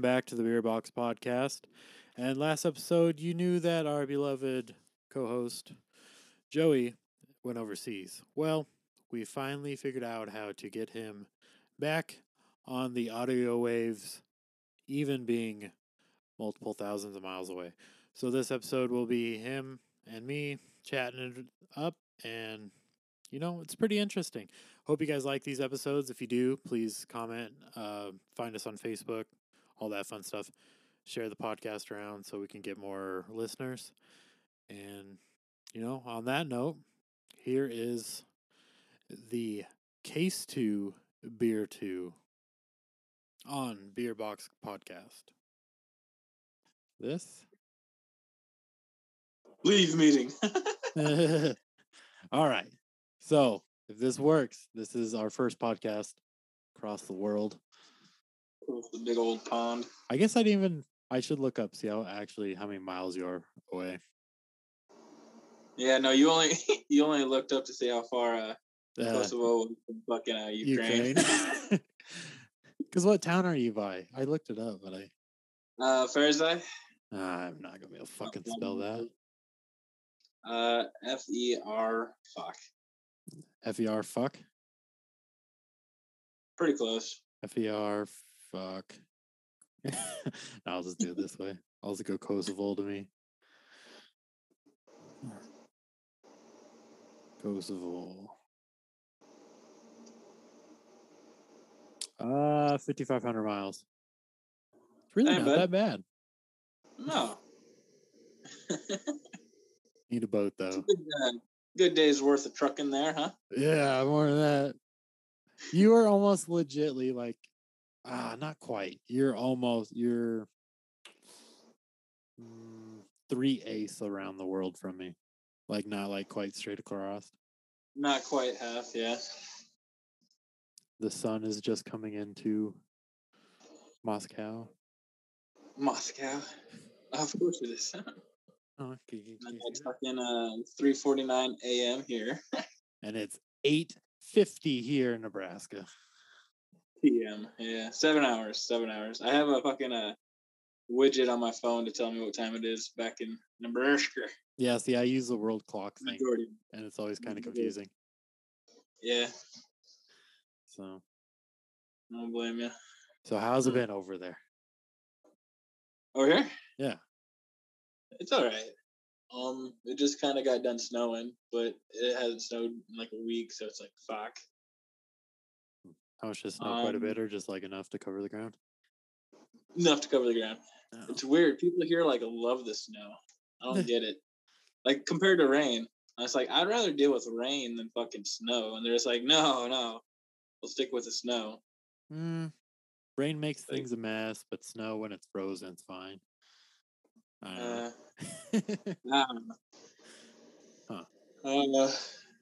Welcome back to the Beer Box Podcast. And last episode, you knew that our beloved co host, Joey, went overseas. Well, we finally figured out how to get him back on the audio waves, even being multiple thousands of miles away. So this episode will be him and me chatting it up and you know, it's pretty interesting. Hope you guys like these episodes. If you do, please comment, uh, find us on Facebook, all that fun stuff. Share the podcast around so we can get more listeners. And, you know, on that note, here is the Case 2 Beer 2 on Beer Box Podcast. This? Leave meeting. All right. So, if this works, this is our first podcast across the world. The big old pond. I guess I didn't even. I should look up see how actually how many miles you are away. Yeah, no, you only you only looked up to see how far uh, Uh, Kosovo fucking uh, Ukraine. Because what town are you by? I looked it up, but I uh, Ferizaj. ah, I'm not gonna be able to fucking spell that. Uh, F E R. Fuck. F e r fuck. Pretty close. F e r fuck. I'll just do it this way. I'll just go Kosovo to me. Kosovo. Uh, 5,500 miles. It's really not that bad. No. Need a boat though. good, uh, good day's worth of trucking there, huh? Yeah, more than that. You are almost legitly like, ah, not quite. You're almost you're mm, three eighths around the world from me, like not like quite straight across. Not quite half, yeah. The sun is just coming into Moscow. Moscow. Of course it is. Okay, it's fucking uh, 3:49 a.m. here. and it's eight fifty here in Nebraska. p.m. Yeah, seven hours. Seven hours. I have a fucking uh, widget on my phone to tell me what time it is back in Nebraska. Yeah, see, I use the world clock thing, and it's always kind of confusing. Yeah, So, I don't blame you. so how's it Mm. been over there? Over here? Yeah. It's all right. Um, it just kind of got done snowing, but it hasn't snowed in like a week, so it's like fuck. How much just snow? Quite a Um, bit, or just like enough to cover the ground? Enough to cover the ground. No. It's weird. People here like love the snow. I don't get it. Like compared to rain, I was like, I'd rather deal with rain than fucking snow, and they're just like, no, no, we'll stick with the snow. Mm, rain makes Like- things a mess, but snow when it's frozen, it's fine. I don't Uh. Huh. Uh,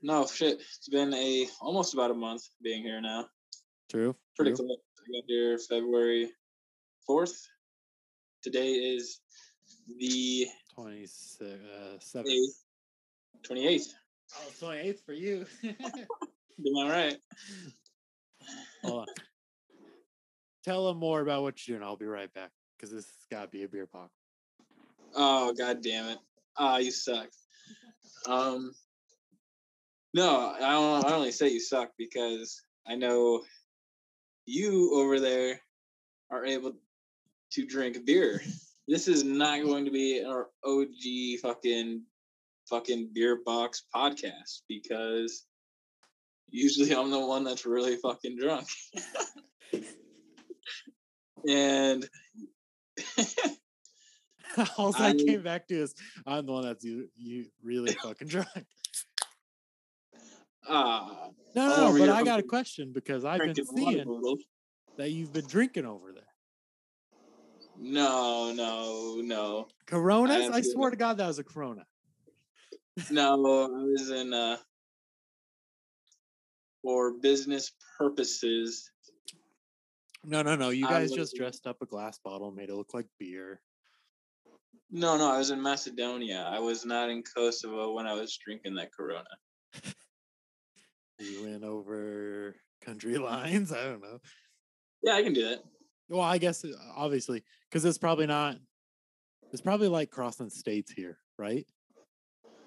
no shit. It's been a almost about a month being here now. True. Pretty true. close. I got here February fourth. Today is the 27th. Uh, 28th. Oh, 28th for you. Am I right? Hold on. Tell them more about what you're doing. I'll be right back because this has got to be a beer pop. Oh god damn it! Ah, you suck. Um, no, I don't. I only say you suck because I know you over there are able to drink beer. This is not going to be our OG fucking fucking beer box podcast because usually I'm the one that's really fucking drunk. and All I, I- came back to is I'm the one that's you, you really fucking drunk. Ah, No, no, no, but I got a question because I've been seeing that you've been drinking over there. No, no, no, Coronas? I, to- swear to God, that was a Corona. no. I was in uh for business purposes. No, no, no. You guys just in- dressed up a glass bottle, made it look like beer. No, no, I was in Macedonia. I was not in Kosovo when I was drinking that Corona. You went over country lines. I don't know. Yeah, I can do that. Well, I guess uh, obviously because it's probably not. It's probably like crossing states here, right?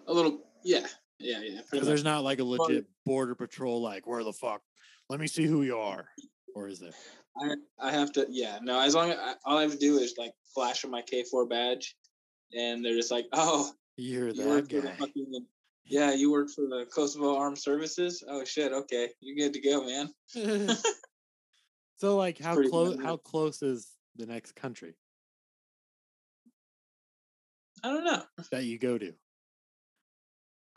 A little, yeah, yeah, yeah. Because there's not like a legit border patrol. Like, where the fuck? Let me see who you are. Or is there? I, I have to, yeah, no. As long as I, all I have to do is like flash my KFOR badge, and they're just like, oh, You're you that the guy. fucking, yeah, you work for the Kosovo Armed Services. Oh shit, okay, you're good to go, man. so, like, how close? How close is the next country I don't know. that you go to?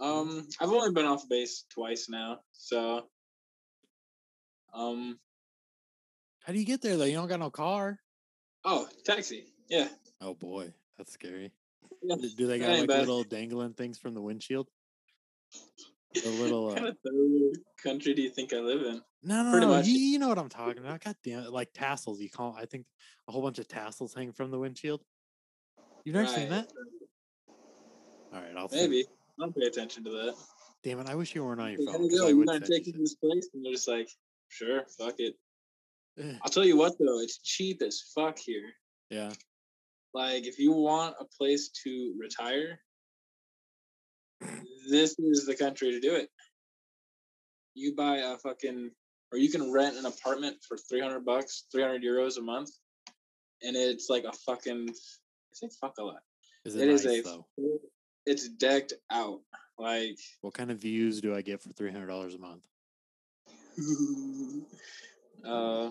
Um, I've only been off base twice now, so um, How do you get there though? You don't got no car. oh, taxi, yeah. Oh boy, that's scary. yeah. Do they got like bad. little dangling things from the windshield? The little uh, kind of country do you think I live in? no, no, pretty no. much. You, you know what I'm talking about. God damn it! Like tassels. You call. I think a whole bunch of tassels hang from the windshield. You've never seen that? All right, I'll Maybe. I don't pay attention to that. Damn it! I wish you weren't on your Hey, phone. here we 'cause go. I You're would gonna take you to this place, and they're just like, sure, fuck it. I'll tell you what though, it's cheap as fuck here. Yeah. Like, if you want a place to retire, this is the country to do it. You buy a fucking, or you can rent an apartment for three hundred bucks, three hundred euros a month, and it's like a fucking. I say fuck a lot. Is it, It nice is a. though? It's decked out like. What kind of views do I get for three hundred dollars a month? uh,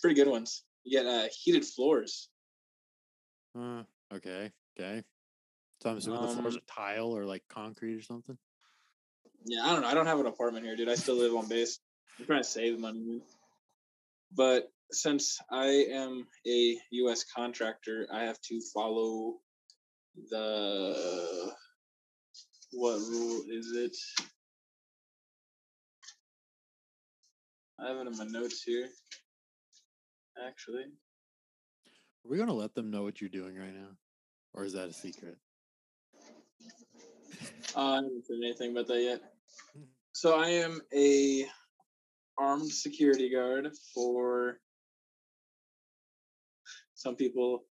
pretty good ones. You get uh, heated floors. Uh, okay, okay. So I'm assuming the floors Um, are tile or like concrete or something. Yeah, I don't know. I don't have an apartment here, dude. I still live on base. I'm trying to save money, man. But since I am a U.S. contractor, I have to follow the what rule is it? I have it in my notes here. Actually, Are we gonna let them know what you're doing right now, or is that a secret? Uh, I haven't said anything about that yet. So I am a armed security guard for some people,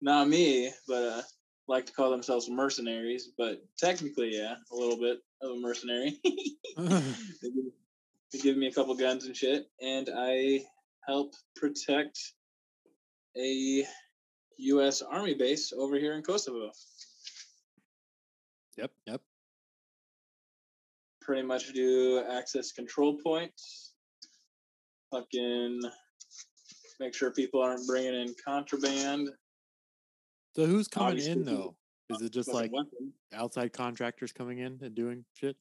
not me, but uh, like to call themselves mercenaries. But technically, yeah, a little bit of a mercenary. they, give, they give me a couple guns and shit, and I help protect a U.S. Army base over here in Kosovo. Yep, yep. pretty much do access control points. Fucking make sure people aren't bringing in contraband. So who's coming Obviously, in though? Is it just like weapon. outside contractors coming in and doing shit?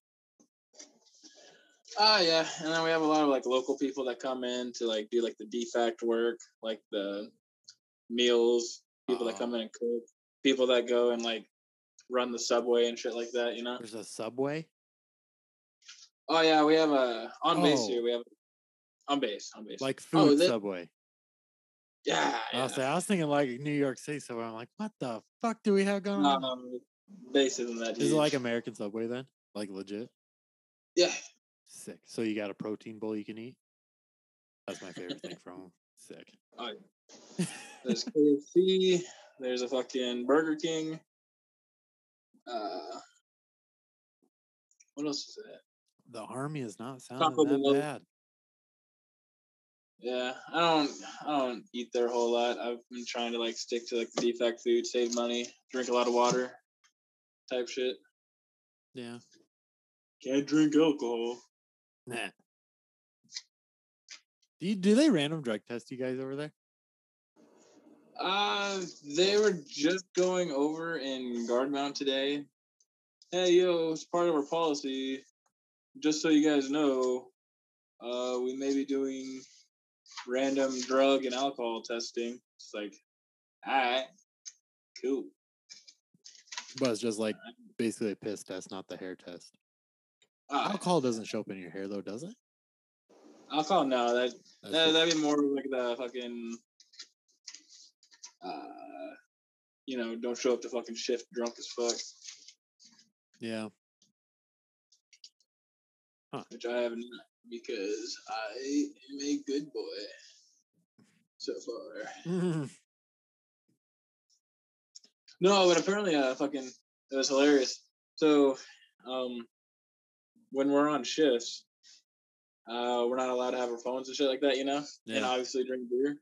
Ah, yeah, and then we have a lot of like local people that come in to like do like the DFAC work, like the meals. People that Oh. come in and cook. People that go and like run the subway and shit like that. You know. There's a subway. Oh yeah, we have a on base Oh. here. We have on base, on base. Like Oh, food that- subway. yeah, I yeah. was, I was thinking like New York City subway. I'm like, what the fuck do we have going on? Um, base isn't that. Is it like. American Subway then? Like legit? Yeah, Sick. So you got a protein bowl you can eat? That's my favorite thing from. Sick. Oh, There's KFC. There's a fucking Burger King. Uh, what else is that? the army is not sounding Taco that Bell. bad. Yeah, I don't. I don't eat there a whole lot. I've been trying to like stick to like the DFAC food, save money, drink a lot of water, type shit. Yeah. Can't drink alcohol. Nah. Do you, do they random drug test you guys over there? Uh, they were just going over in guard mount today. Hey, yo, it's part of our policy. Just so you guys know, uh, we may be doing random drug and alcohol testing. It's like, all right, cool. But it's just like basically a piss test, not the hair test. Uh, Alcohol doesn't show up in your hair though, does it? alcohol, no, that, That's that what- that'd be more like the fucking, uh, you know, don't show up to fucking shift drunk as fuck. yeah. Huh. which I have not because I am a good boy so far. No, but apparently, uh, fucking, it was hilarious. So, um, when we're on shifts, uh, we're not allowed to have our phones and shit like that, you know, and obviously drink beer.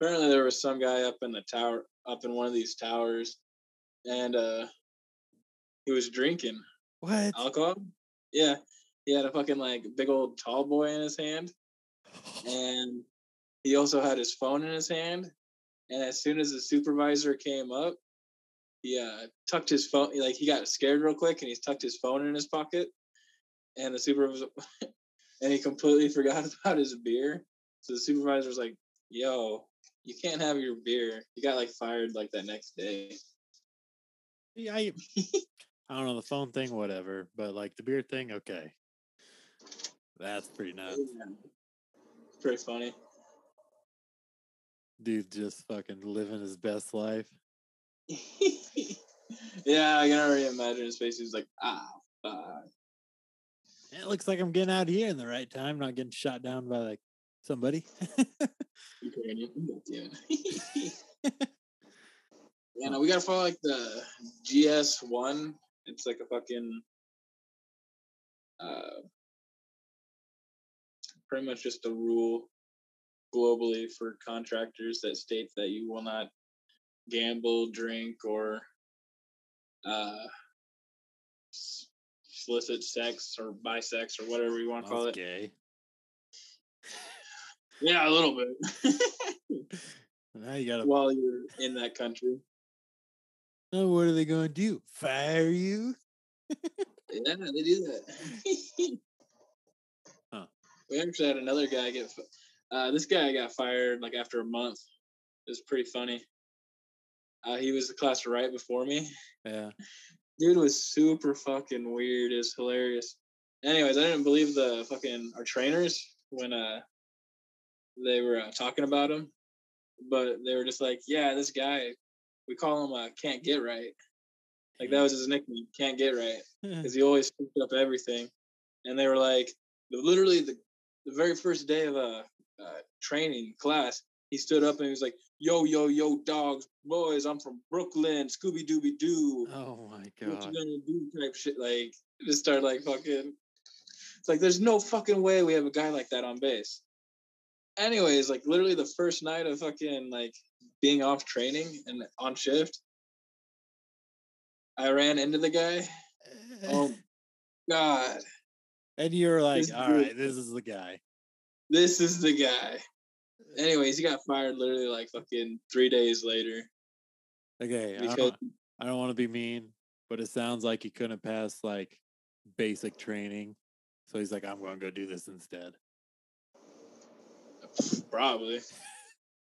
Apparently, there was some guy up in the tower, up in one of these towers, and uh, he was drinking What? alcohol. Yeah, he had a fucking like big old tall boy in his hand, and he also had his phone in his hand. And as soon as the supervisor came up, he uh, tucked his phone. Like he got scared real quick, and he tucked his phone in his pocket. And the supervisor, and he completely forgot about his beer. So the supervisor was like, "Yo, you can't have your beer." You got like fired like that next day. Yeah, I, I don't know the phone thing, whatever, but like the beer thing, okay. That's pretty nuts. Yeah. Pretty funny. Dude just fucking living his best life. yeah, I can already imagine his face. He's like, ah, fuck. It looks like I'm getting out here in the right time, not getting shot down by like somebody. Yeah. no, we gotta follow like the GS one. It's like a fucking uh pretty much just a rule globally for contractors that states that you will not gamble, drink, or uh solicit sex or bisex or whatever you want to call That's it. Yeah, a little bit. Now you gotta. While you're in that country. What are they going to do? Fire you? Yeah, they do that. Huh. We actually had another guy get. Uh, this guy got fired like after a month. It was pretty funny. Uh, he was the class right before me. Yeah. Dude was super fucking weird. It's hilarious. Anyways, I didn't believe the fucking our trainers when uh they were uh, talking about him, but they were just like, "Yeah, this guy, we call him uh, can't get right." Like that was his nickname, can't get right because he always picked up everything. And they were like, literally the, the very first day of a uh, uh, training class, he stood up and he was like, "Yo, yo, yo, dogs, boys, I'm from Brooklyn, Scooby Dooby Doo. oh my god! What you gonna do?" Type shit. Like, just start like fucking. It's like there's no fucking way we have a guy like that on base. Anyways, like literally the first night of fucking like being off training and on shift, I ran into the guy. Oh God. and you're like, this all right, this is the guy. This is the guy. Anyways, he got fired literally like fucking three days later Okay, I don't, I don't want to be mean, but it sounds like he couldn't pass like basic training. So he's like, I'm going to go do this instead. Probably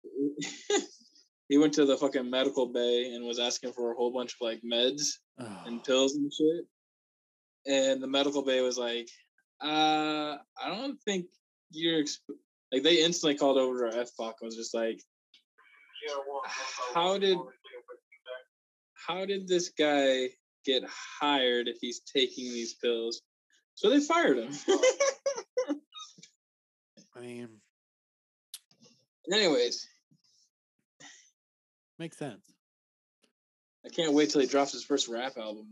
he went to the fucking medical bay and was asking for a whole bunch of like meds Oh, and pills and shit. And the medical bay was like, uh, I don't think you're exp-. like they instantly called over to our FPOC and was just like, how did how did this guy get hired if he's taking these pills? So they fired him. I mean, Anyways, makes sense. I can't wait till he drops his first rap album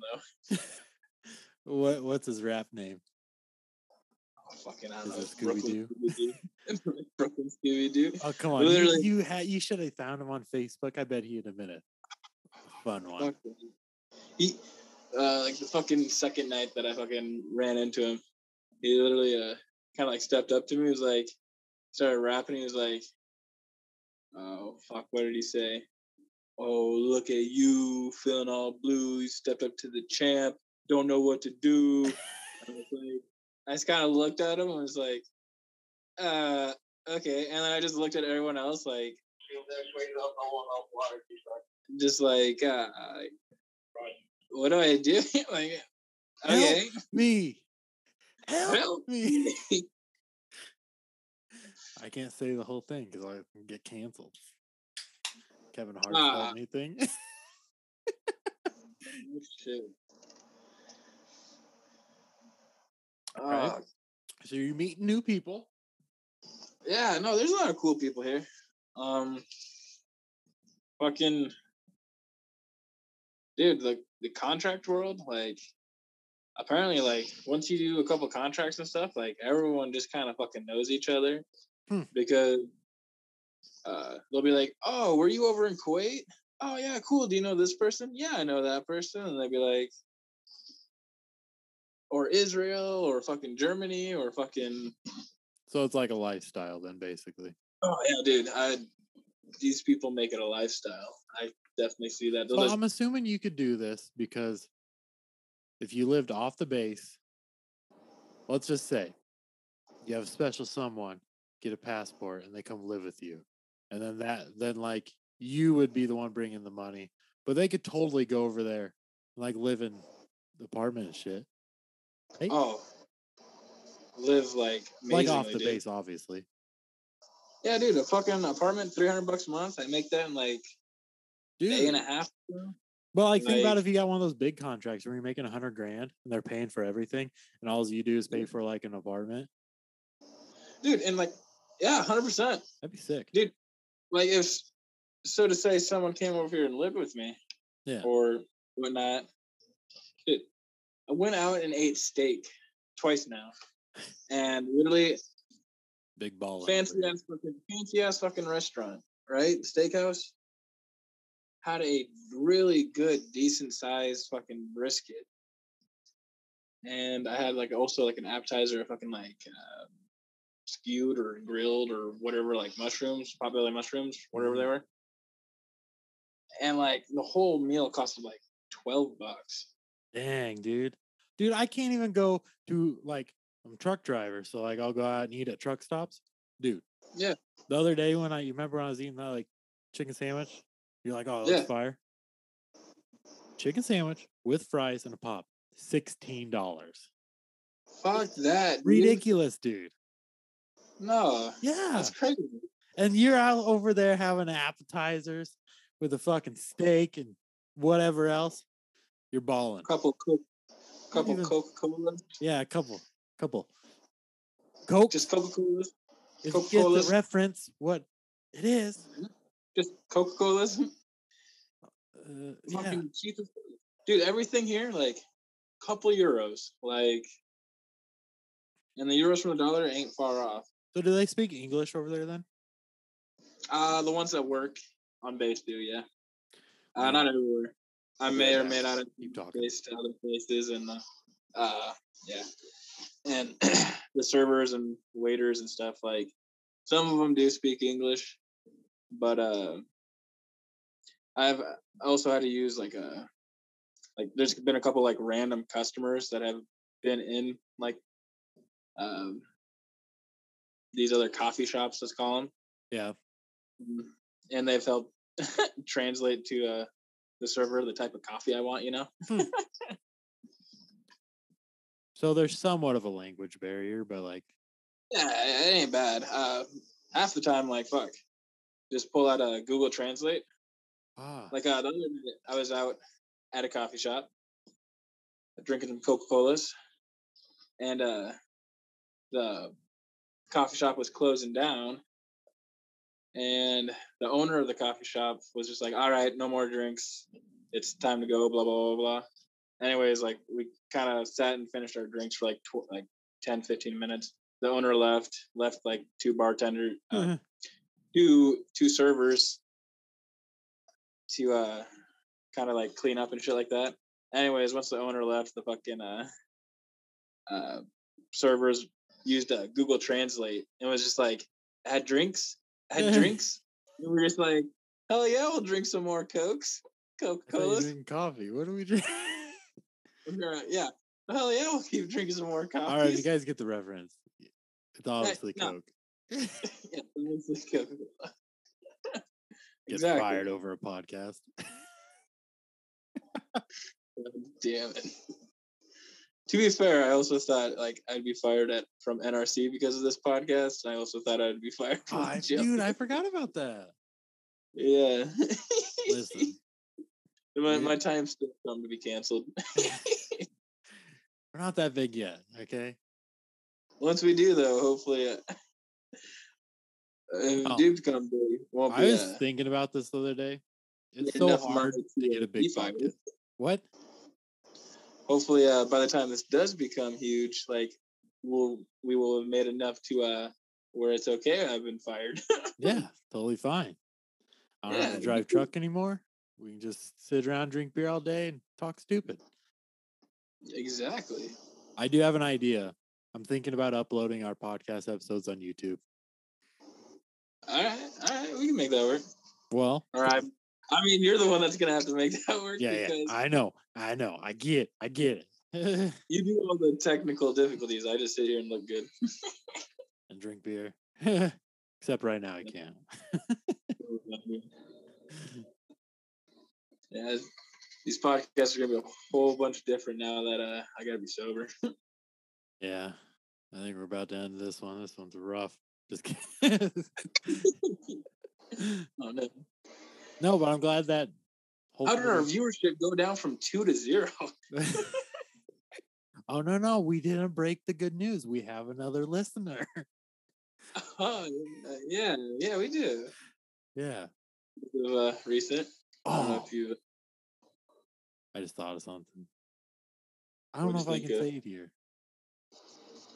though. What What's his rap name? Oh, fucking I don't Is know. it Scooby-Doo? Brooklyn Scooby Doo. Oh come on! You, Literally- you had you should have found him on Facebook. I bet he'd have been a fun one. He, uh, like the fucking second night that I fucking ran into him, he literally uh kind of like stepped up to me. He was like, started rapping. He was like, "Oh fuck, what did he say? Oh look at you, feeling all blue. You stepped up to the champ. Don't know what to do." I was like, I just kind of looked at him and was like, "Uh, okay." And then I just looked at everyone else like, just like, uh, what do I do? like, okay. Me, help, Help me! I can't say the whole thing because I get canceled. Kevin Hart said anything? Shit. Alright. Ah, So you meet new people. Yeah, no, there's a lot of cool people here. Um, fucking, dude, the the contract world, like, apparently, like, once you do a couple contracts and stuff, like, everyone just kind of fucking knows each other Hmm. because uh, they'll be like, "Oh, were you over in Kuwait? Oh yeah, cool. Do you know this person? Yeah, I know that person." And they'd be like, or Israel, or fucking Germany, or fucking So it's like a lifestyle then basically. Oh yeah, dude. I these people make it a lifestyle. I definitely see that. So Those- I'm assuming you could do this because if you lived off the base, let's just say you have a special someone get a passport and they come live with you. And then that then like you would be the one bringing the money, but they could totally go over there and like live in the apartment and shit. Hey, oh, live like like off the dude. base obviously. Yeah, dude. A fucking apartment, three hundred bucks a month. I make that in like a day and a Dude. half. But like, think about if you got one of those big contracts where you're making a hundred grand and they're paying for everything, and all you do is pay for like an apartment. dude. And like, yeah, hundred percent. That'd be sick. Dude. Like if so to say, someone came over here and lived with me, Yeah. or whatnot. Dude, I went out and ate steak twice now, and literally Big ball. fancy ass fucking fancy ass fucking restaurant, right? Steakhouse had a really good, decent sized fucking brisket, and I had like also like an appetizer, a fucking like uh, skewed or grilled or whatever, like mushrooms, portobello mushrooms, whatever they mm-hmm. were, and like the whole meal costed like twelve bucks. Dang, dude. Dude, I can't even go to like I'm a truck driver, so like I'll go out and eat at truck stops. Dude. Yeah. The other day when I you remember when I was eating that like chicken sandwich? You're like, oh, that's Yeah. fire. Chicken sandwich with fries and a pop. Sixteen dollars. Fuck that, dude. Ridiculous, dude. No, Yeah. that's crazy. And you're out over there having appetizers with a fucking steak and whatever else. You're balling. Couple Coke, couple even- Coca Colas, Yeah, a couple. Couple. Coke. just Coca Colas. if you get the reference what it is. just Coca Colas. Uh, yeah. Dude, everything here, like, a couple euros. Like, and the euros from the dollar ain't far off. So do they speak English over there then? Uh, the ones that work on base do, yeah. Uh, Yeah. not everywhere. I may or may not have Keep talking. based to other places, and uh, uh yeah, and the servers and waiters and stuff. Like, some of them do speak English, but uh, I've also had to use like a like. There's been a couple like random customers that have been in like um these other coffee shops. Let's call them. Yeah. and they've helped translate to uh, the server the type of coffee I want. You know. So there's somewhat of a language barrier, but like Yeah, it ain't bad. Uh, half the time, like fuck, just pull out a Google Translate. ah Like uh, the other day, I was out at a coffee shop, drinking some Coca Colas, and uh, the coffee shop was closing down, and the owner of the coffee shop was just like, "All right, no more drinks. It's time to go." Blah blah blah blah. Anyways, like we kind of sat and finished our drinks for like tw- like 10, 15 minutes. The owner left, left like two bartender, uh, two two servers to uh kind of like clean up and shit like that. Anyways, once the owner left, the fucking uh uh servers used uh, Google Translate and was just like had drinks, had drinks. And we were just like, hell yeah, we'll drink some more cokes, Coca Colas. coffee. What do we drink? Yeah, hell yeah, we'll keep drinking some more coffee. All right, you guys get the reference. It's obviously no. Coke. yeah, it's Coca-Cola. Gets exactly. fired over a podcast. Damn it. To be fair, I also thought like I'd be fired at from NRC because of this podcast. and I also thought I'd be fired from jail. dude, I forgot about that. yeah. Listen, my, my time's still come to be canceled. we're not that big yet, okay? once we do though, hopefully, uh, if Oh. do become big, won't I be was uh, thinking about this the other day. It's so hard to get a big podcast. What? Hopefully, uh, by the time this does become huge, like we'll we will have made enough to uh where it's okay. I've been fired. Yeah, totally fine. I don't have to drive truck anymore. We can just sit around, drink beer all day, and talk stupid. exactly. I do have an idea. I'm thinking about uploading our podcast episodes on YouTube. All right, all right, we can make that work. Well, All right. I mean, you're the one that's gonna have to make that work yeah, because yeah. I know, I know. I get, I get it. you do all the technical difficulties. I just sit here and look good. and drink beer. Except right now, I can't. yeah, these podcasts are gonna be a whole bunch different now that uh, I gotta be sober. Yeah, I think we're about to end this one. This one's rough. Just kidding. oh, no. No, but I'm glad that. How did our viewership go down from two to zero? oh no, no, we didn't break the good news. We have another listener. oh, yeah, yeah, we do. yeah. Uh, recent. I Oh, if. I just thought of something. I don't know if I can of? say it here.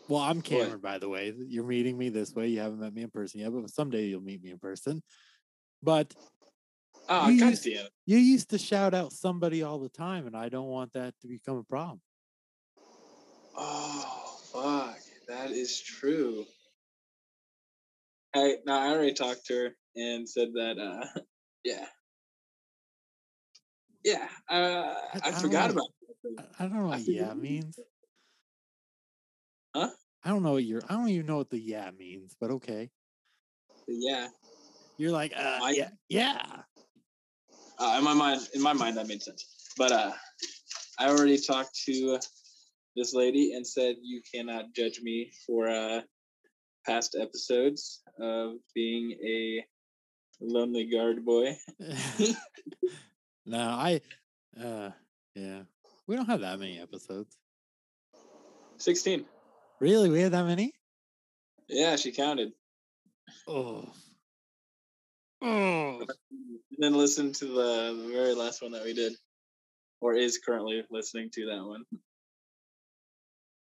Well, I'm Cameron, by the way. You're meeting me this way. You haven't met me in person yet, but someday you'll meet me in person. But Oh, You used- you used to shout out somebody all the time, and I don't want that to become a problem. Oh, fuck. That is true. I no, I already talked to her and said that. uh Yeah. Yeah. Uh, I- I, I forgot about. that. I, don't know what yeah means. Huh? I don't know what you're. I don't even know what the yeah means, but okay. Yeah. You're like, uh, I- yeah, yeah. Uh, in my mind, in my mind, that made sense. But uh, I already talked to this lady and said you cannot judge me for uh, past episodes of being a lonely guard boy. no, I, uh, yeah. We don't have that many episodes. Sixteen. Really, we have that many? Yeah, she counted. Oh. Oh. And then listen to the, the very last one that we did, or is currently listening to that one.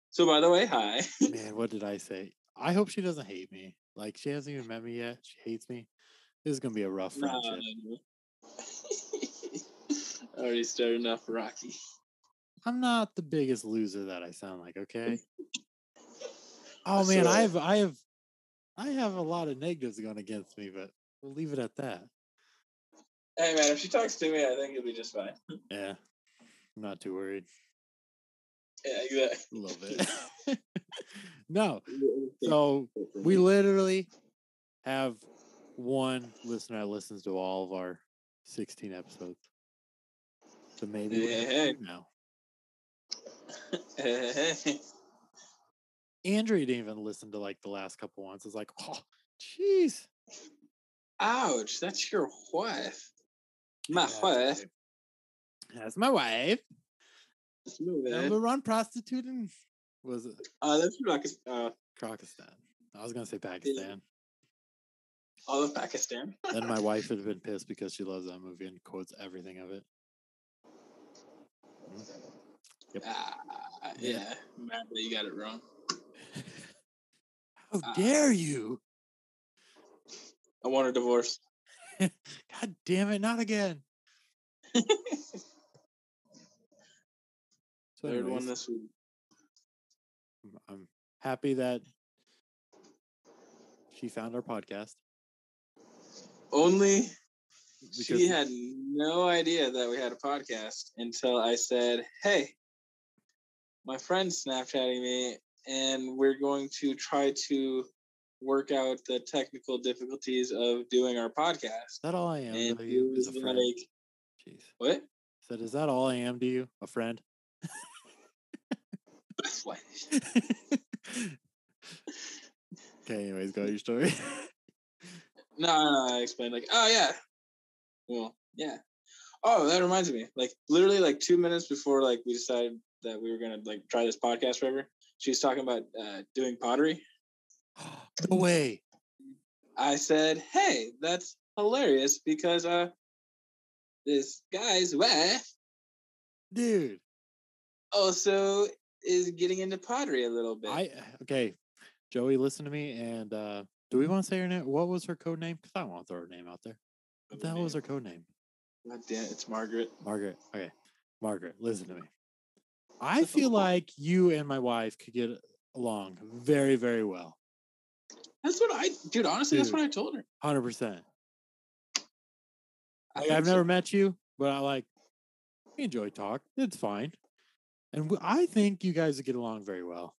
So, by the way, hi. Man, what did I say? I hope she doesn't hate me. Like she hasn't even met me yet. She hates me. This is gonna be a rough No, friendship. no, no. Already starting off rocky. I'm not the biggest loser that I sound like, okay? Oh That's man, I have I have I have a lot of negatives going against me, but we'll leave it at that. Hey man, if she talks to me, I think it'll be just fine. Yeah. I'm not too worried. Yeah, exactly. A little bit. no. So we literally have one listener that listens to all of our 16 episodes. So maybe Hey. two now. Hey, Andrew didn't even listen to like the last couple ones. It's like, oh, jeez. Ouch, that's your wife. My Yeah, wife. That's my wife. Move it. Number one prostituting was it Uh, that's Pakistan. Uh, Pakistan. I was gonna say Pakistan. all of Pakistan. then my wife would have been pissed because she loves that movie and quotes everything of it. Yep. Ah, Yeah. yeah, mad that you got it wrong. How Ah. dare you? I want a divorce. God damn it, not again. So Third one this week. I'm- happy that she found our podcast. Only Because she had no idea that we had a podcast until I said, "Hey, my friend's Snapchatting me, and we're going to try to work out the technical difficulties of doing our podcast." is that all I am And to he you? Was a friend. like, Jeez. "What?" Said, is that all I am to you? A friend? That's why. okay, anyways, go your story. No, no, no, I explained like, "Oh yeah, well, yeah." Oh, that reminds me. Like literally, like two minutes before like we decided that we were gonna like try this podcast forever, she's talking about uh, doing pottery. no way. I said, "Hey, that's hilarious because uh, this guy's wife Dude. also is getting into pottery a little bit." I okay. Joey, listen to me and uh do we want to say her name? What was her code name? Because I don't want to throw her name out there. What the hell was her code name? God damn, it's Margaret. Margaret. Okay. Margaret, listen to me. I feel like you and my wife could get along very, very well. That's what I, dude. Honestly, that's what I told her. Hundred percent. Like, I've never met you, but I like we enjoy talk. It's fine, and w- I think you guys get along very well.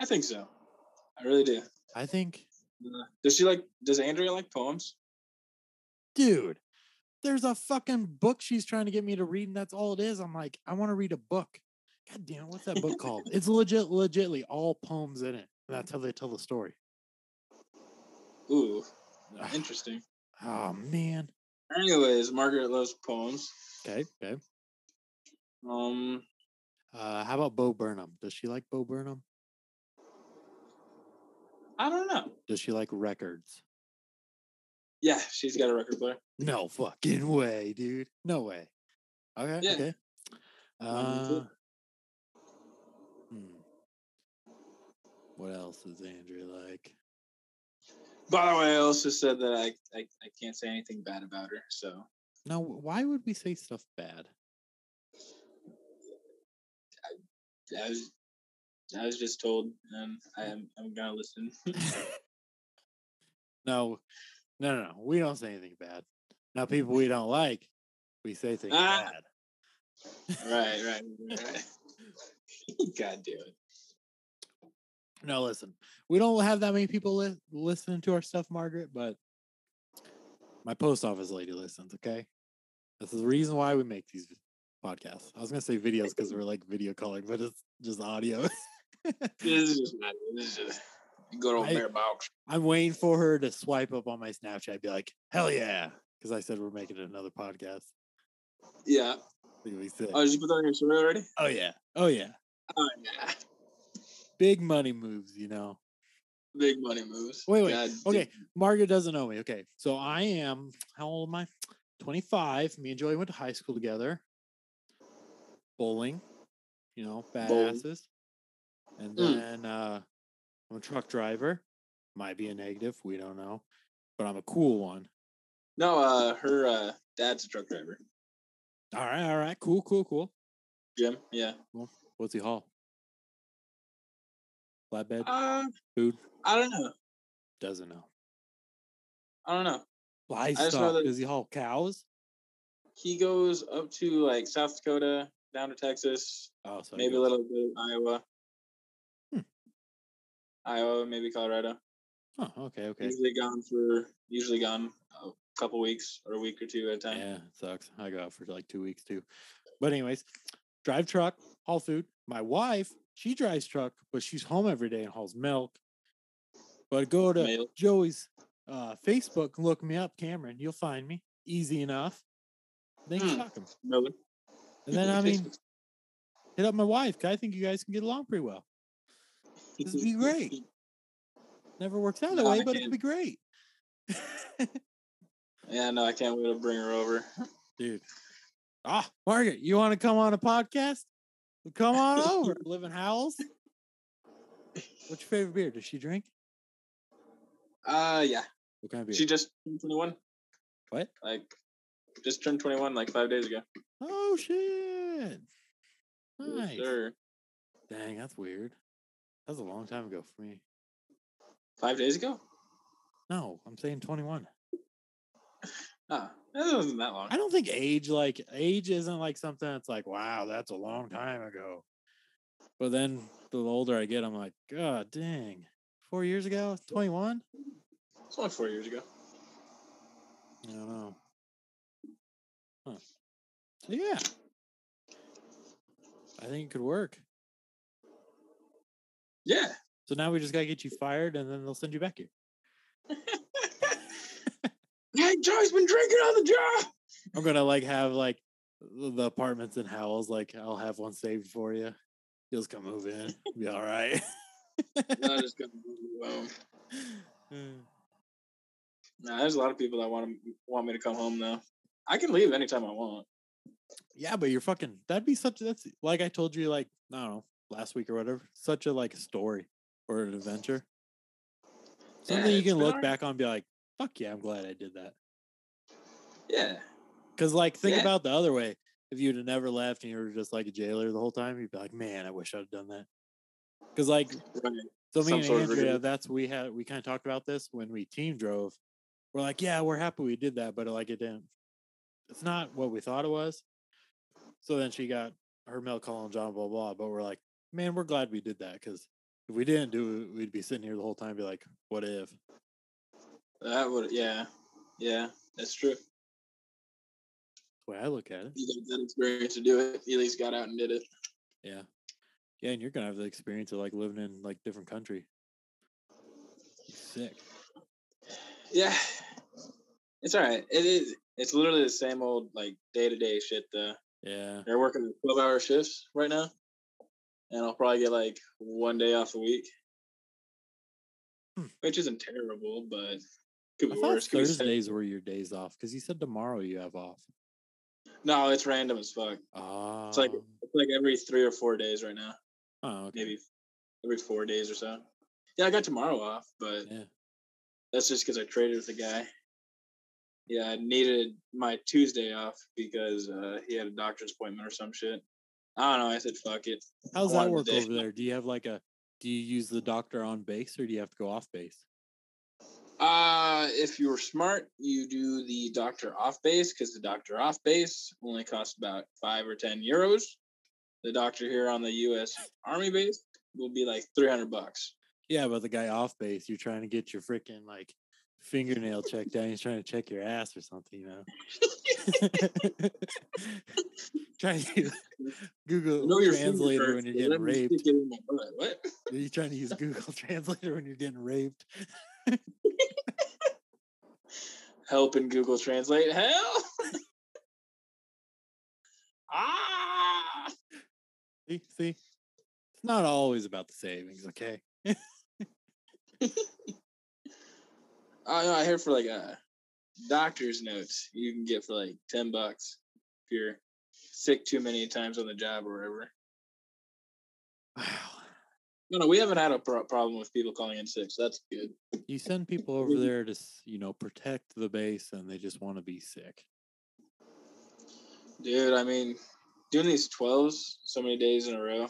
I think so. I really do. I think, does she like? Does Andrea like poems? dude, there's a fucking book she's trying to get me to read, and that's all it is. I'm like, I want to read a book. God damn, what's that book called? It's legit, legitly all poems in it. And that's how they tell the story. Ooh, interesting. Oh man. Anyways, Margaret loves poems. Okay. Okay. Um, Uh, how about Bo Burnham? Does she like Bo Burnham? I don't know. Does she like records? Yeah, she's got a record player. No fucking way, dude. No way. Okay. Yeah. Okay. Uh, too. hmm. What else is Andrea like? By the way, I also said that I, I I can't say anything bad about her. So No, why would we say stuff bad? I was I was just told, and I am I'm gonna listen. no, no, no, no. We don't say anything bad. Now, people we don't like, we say things Ah. bad. right, right, right. right. God damn it. No, listen, we don't have that many people li- listening to our stuff, Margaret, but my post office lady listens, okay? This is the reason why we make these podcasts. I was going to say videos because we're like video calling, but it's just audio. This is just not. This is just good old I- beer box. I'm waiting for her to swipe up on my Snapchat, be like, hell yeah. Because I said we're making another podcast. Yeah. It'll be sick. Oh, did you put that on your story already? Oh, yeah. Oh, yeah. Oh yeah. Big money moves, you know. Big money moves. Wait, wait. God Okay. Margaret doesn't know me. Okay, so I am. How old am I? Twenty five. Me and Joey went to high school together. Bowling, you know, badasses. And Mm. then uh, I'm a truck driver. Might be a negative. We don't know, but I'm a cool one. No, uh, her uh, dad's a truck driver. All right, all right, cool, cool, cool. Jim. Yeah. What's he haul? Flatbed, Uh, food. I don't know. Doesn't know. I don't know. Livestock. Does he haul cows? He goes up to like South Dakota, down to Texas, Oh, so maybe a little bit of Iowa. Hmm. Iowa, maybe Colorado. Oh, okay, okay. Usually gone for usually gone a couple weeks or a week or two at a time. Yeah, it sucks. I go out for like two weeks too. But anyways, drive truck, haul food. My wife, she drives truck, but she's home every day and hauls milk. But go to Mail. Joey's uh, Facebook, and look me up, Cameron. You'll find me easy enough. Then you Hmm. talk. Miller. And then I mean, hit up my wife. I think you guys can get along pretty well. This would be great. Never works out that No, way, I but it'd be great. Yeah, no, I can't wait to bring her over. Dude. Ah, Margaret, you want to come on a podcast? Come on over. Live in Howells. What's your favorite beer? Does she drink? Uh, yeah. What kind of beer? She just turned 21. what? Like, just turned 21 like five days ago. Oh shit. Nice. sir. Dang, that's weird. That was a long time ago for me. Five days ago? No, I'm saying 21. Ah, that wasn't that long. I don't think age like age isn't like something that's like, wow, that's a long time ago. But then the older I get, I'm like, God dang. Four years ago? 21? It's only four years ago. I don't know. Huh. So yeah. I think it could work. Yeah. So now we just gotta get you fired and then they'll send you back here. Hey, Joey's been drinking on the job. I'm gonna like have like the apartments in Howells, like I'll have one saved for you. You'll just come move in. Be all right. No, just go home. Hmm. Nah, there's a lot of people that want to want me to come home though. I can leave anytime I want. yeah, but you're fucking. That'd be such. That's like I told you, like I don't know, last week or whatever. Such a like story or an adventure. Something you can look back on, and be like, "Fuck yeah, I'm glad I did that." Yeah. Because like, think Yeah. about the other way. If you'd have never left and you were just like a jailer the whole time, you'd be like, "Man, I wish I'd have done that." Because like, Right. so me Some and Andrea, that's we had we kind of talked about this when we team drove. We're like, yeah, we're happy we did that, but like it didn't. It's not what we thought it was. So then she got her mail call and John blah blah. But we're like, man, we're glad we did that because if we didn't do it, we'd be sitting here the whole time, be like, what if? That would yeah. Yeah, that's true. The way I look at it. You got that experience to do it. You at least got out and did it. Yeah, yeah, and you're gonna have the experience of like living in like different country. Sick. Yeah. It's all right. It is. It's literally the same old like day to day shit. Though Yeah. they're working twelve hour shifts right now, and I'll probably get like one day off a week, Hmm. which isn't terrible, but could I be thought worse. Could be. Thursdays were your days off because you said tomorrow you have off. No, it's random as fuck. It's like it's like every three or four days right now. oh, okay. Maybe every four days or so. Yeah, I got tomorrow off, but Yeah. that's just because I traded with the guy. Yeah, I needed my Tuesday off because uh, he had a doctor's appointment or some shit. I don't know. I said fuck it. How's I that work over there? Do you have like a do you use the doctor on base or do you have to go off base? Uh, if you're smart, you do the doctor off base because the doctor off base only costs about five or ten euros. The doctor here on the U.S. Army base will be like three hundred bucks. Yeah, but the guy off base, you're trying to get your freaking like fingernail checked out. He's trying to check your ass or something, you know. trying to Google know Translator when you're getting raped. stick it in my butt. What? Are you trying to use Google Translator when you're getting raped? Helping Google Translate. Hell. ah. See, see, it's not always about the savings, okay? Oh no, I hear for like a doctor's notes you can get for like ten bucks if you're sick too many times on the job or whatever. Wow. No, no, we haven't had a pro- problem with people calling in sick, so that's good. You send people over there to, you know, protect the base, and they just want to be sick. Dude, I mean, doing these twelves so many days in a row,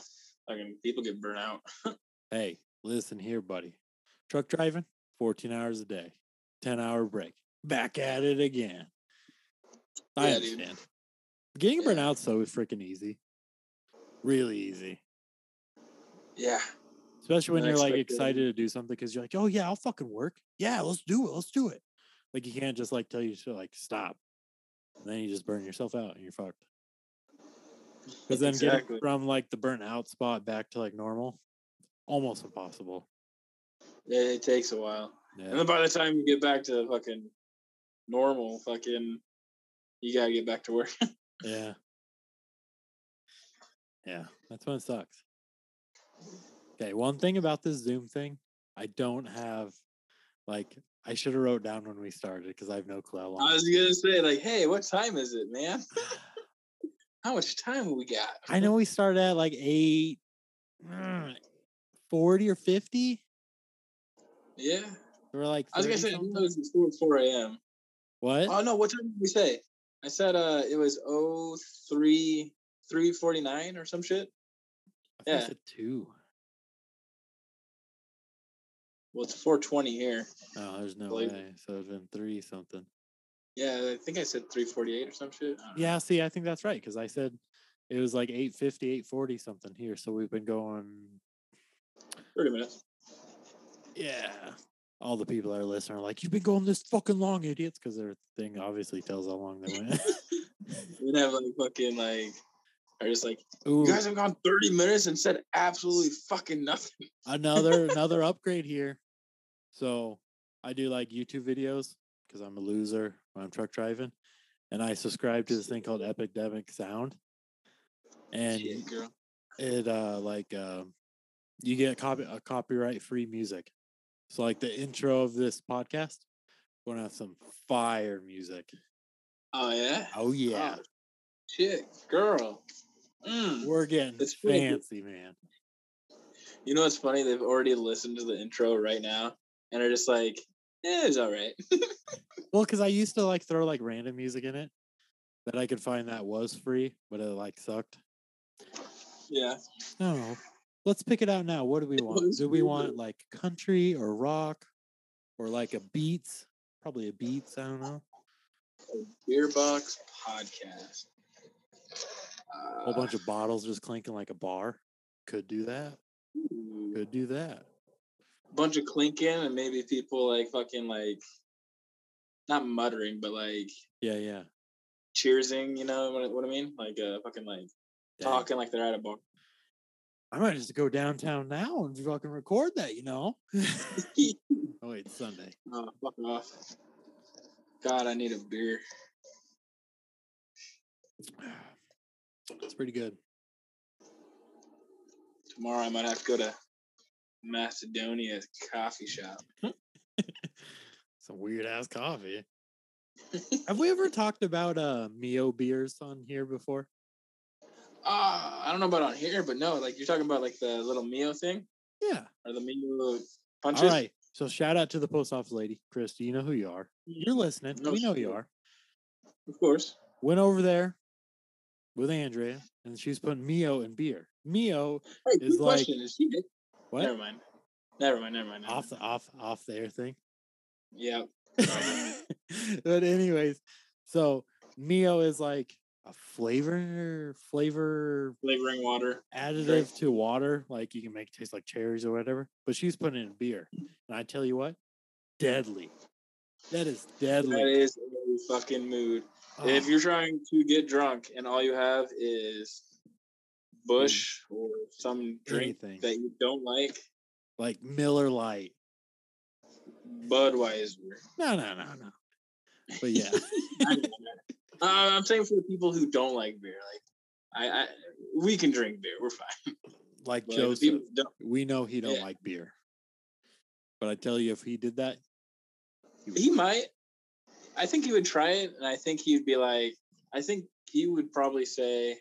fucking people get burnt out. Hey, listen here, buddy. Truck driving, 14 hours a day, 10 hour break. Back at it again. I Yeah, dude. understand. Getting burnt out so is freaking easy. Really easy. yeah, Especially when you're like excited to do something because you're like, oh yeah, I'll fucking work. Yeah, let's do it. Let's do it. Like you can't just like tell you to like stop. And then you just burn yourself out and you're fucked. Because then Exactly. getting from like the burnt out spot back to like normal, almost impossible. it, it takes a while, and then by the time you get back to fucking normal, fucking, you gotta get back to work. Yeah. Yeah, that's when it sucks. Okay, one thing about this Zoom thing, I don't have like I should have wrote down when we started because I have no clue how long. I was gonna say like, hey, what time is it, man? How much time we got? I know we started at like eight mm, 40 or 50. Yeah, We're like I was gonna say something. it was before four a.m. what? Oh no, what time did we say? I said uh it was oh three three forty nine or some shit. I thought I yeah. said two. Well, it's four twenty here. Oh, there's no way. So it's been three something. Yeah, I think I said three forty eight or some shit. Don't know. Yeah, see, I think that's right because I said it was like 850, 840 something here. So we've been going thirty minutes. Yeah. All the people that are listening are like, You've been going this fucking long, idiots, because their thing obviously tells how long they went. We'd have like fucking like, are just like Ooh, you guys have gone thirty minutes and said absolutely fucking nothing. another another upgrade here. So I do like YouTube videos because I'm a loser when I'm truck driving. And I subscribe to this thing called Epidemic Sound. And it uh like uh, you get copy a copyright free music. So like the intro of this podcast, we're gonna have some fire music. Oh yeah. Oh yeah, Oh, shit, girl. Mm. we're getting It's fancy, man. You know what's funny? They've already listened to the intro right now and are just like, eh, it's all right. Well, because I used to like throw like random music in it that I could find that was free, but it like sucked. yeah. No, let's pick it out now. What do we want? Do we want like country or rock or like a beats? Probably a beats. I don't know. Beer Box Podcast. A whole bunch of bottles just clinking like a bar. Could do that. Could do that. Bunch of clinking and maybe people like fucking like not muttering but like Yeah, yeah. cheersing you know what, I- what i mean like uh fucking like Dang. talking like they're at a bar I might just go downtown now and fucking record that. You know. oh wait, it's Sunday. oh fuck off god i need a beer It's pretty good. tomorrow i might have to go to macedonia coffee shop Some weird ass coffee. Have we ever talked about uh Mio beers on here before? ah i don't know about on here but no like you're talking about like the little mio thing Yeah. or the mio punches All right. So shout out to the post office lady, Chris. You know who you are. You're listening. No we know you are. of course Went over there with Andrea, and she's putting Mio in beer. Mio, hey, Is like- question is she never mind never mind never mind never Off the mind. off off the air thing. yeah but anyways, so Mio is like a flavor flavor flavoring water additive to water, like you can make it taste like cherries or whatever. But she's putting it in beer, and I tell you what, deadly. That is deadly. is a fucking mood. If Oh, you're trying to get drunk and all you have is Busch or some drink anything that you don't like, like Miller Lite. Budweiser. No, no, no, no. But yeah, I, uh, I'm saying for the people who don't like beer, like I, I we can drink beer, we're fine. like But Joseph, people who don't, we know he don't Yeah. like beer. But I tell you, if he did that, would he might. I think he would try it, and I think he'd be like, I think he would probably say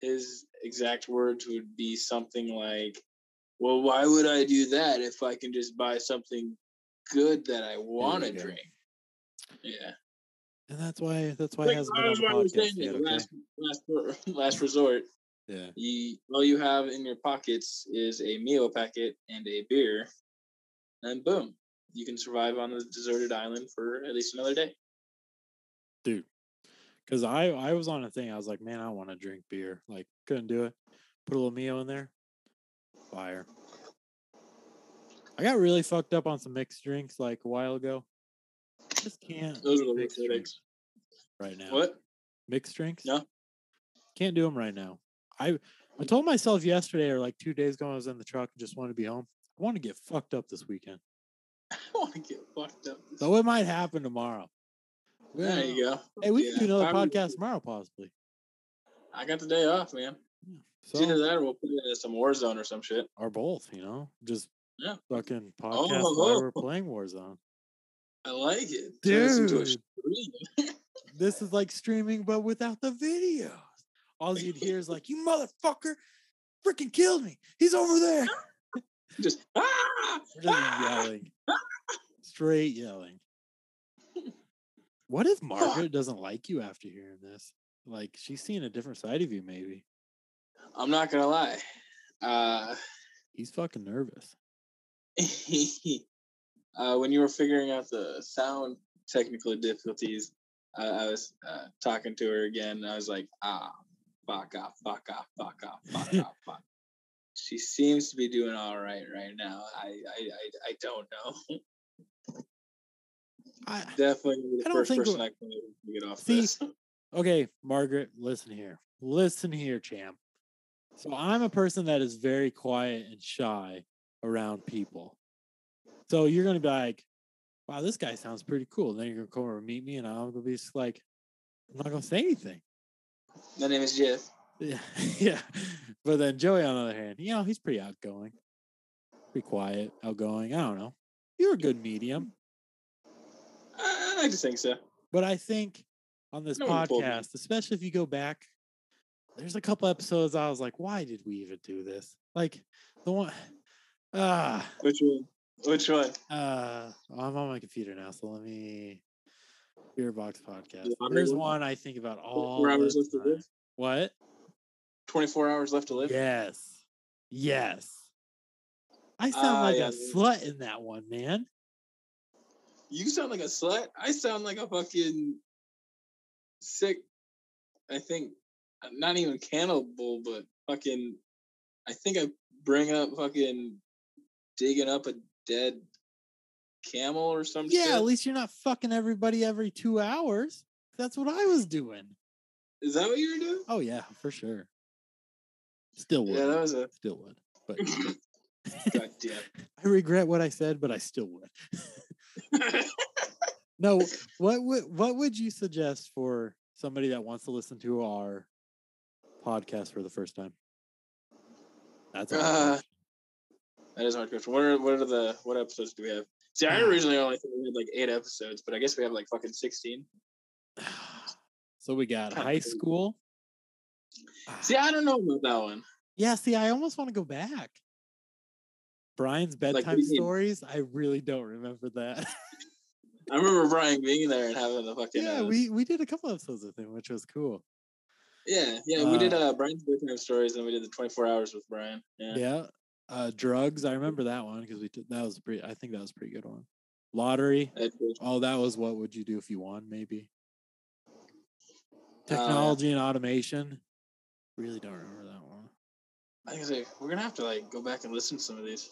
his exact words would be something like, "Well, why would I do that if I can just buy something good that I want to drink?" Yeah, and that's why that's why Like, he hasn't been on the podcast yet. Okay? last, last, last resort. Yeah. You, all you have in your pockets is a meal packet and a beer, and boom, you can survive on the deserted island for at least another day. dude. Because I I was on a thing. I was like, man, I want to drink beer. Like, couldn't do it. Put a little Mio in there. Fire. I got really fucked up on some mixed drinks like a while ago. Just can't. Those are the mixed drinks right now. What? Mixed drinks? No. Can't do them right now. I I told myself yesterday or like two days ago I was in the truck and just wanted to be home. I want to get fucked up this weekend. I want to get fucked up. So it might happen tomorrow. There you go. Hey, we can do another would- podcast tomorrow, possibly. I got the day off, man. So, It's either that or we'll put it in some Warzone or some shit. or both, you know, just Yeah. fucking podcast while we're playing Warzone. I like it. Turn this into a Dude. This is like streaming, but without the videos. All you'd hear is like, "You motherfucker, freaking killed me! He's over there!" Just ah, just ah! yelling, straight yelling. What if Margaret doesn't like you after hearing this? Like she's seeing a different side of you, maybe. I'm not gonna lie. Uh, He's fucking nervous. uh, when you were figuring out the sound technical difficulties, uh, I was uh, talking to her again. I was like, ah, fuck off, fuck off, fuck off, fuck off, fuck. She seems to be doing all right right now. I I I, I don't know. I, Definitely the I don't first think person we're- I can get off See, this. okay, Margaret, listen here. Listen here, champ. So I'm a person that is very quiet and shy around people. So you're gonna be like, wow, this guy sounds pretty cool. Then you're gonna come over and meet me, and I'm gonna be just like, I'm not gonna say anything. My name is Jeff. Yeah, yeah. But then Joey, on the other hand, you know, he's pretty outgoing, pretty quiet, outgoing. I don't know. You're a good medium. I, like to think so. But I think on this No one told me. podcast, especially if you go back, there's a couple episodes I was like, why did we even do this? Like the one, ah, Which one? Which one? uh, I'm on my computer now, so let me. Beer Box Podcast. lottery There's one? I think about all Four hours left to live. What? 24 hours left to live. Yes. Yes. I sound Ah, like yeah, a yeah. slut in that one, man. You sound like a slut. I sound like a fucking sick. I think not even cannibal, but fucking. I think I bring up fucking digging up a dead camel or some Yeah, shit. at least you're not fucking everybody every two hours. That's what I was doing. Is that what you were doing? Oh yeah, for sure. Still would. Yeah, that was a. Still would. But God damn. I regret what I said, but I still would. No, what would what would you suggest for somebody that wants to listen to our podcast for the first time? That's Uh, that is hard question. What are what are the what episodes do we have? See, I originally only thought we had like eight episodes, but I guess we have like fucking sixteen. so we got kinda high crazy. school. See, I don't know about that one. Yeah, see, I almost want to go back. Brian's bedtime mean? stories. I really don't remember that. I remember Brian being there and having the fucking yeah, uh, we we did a couple episodes with him, which was cool. yeah yeah we did uh, uh Brian's bedtime stories and we did the twenty four hours with Brian. Yeah. Yeah. Uh drugs. I remember that one because we did, that was pretty I think that was a pretty good one. Lottery. Oh, that was what would you do if you won, maybe. Uh, Technology and automation. Really don't remember that one. I think we're gonna have to like go back and listen to some of these.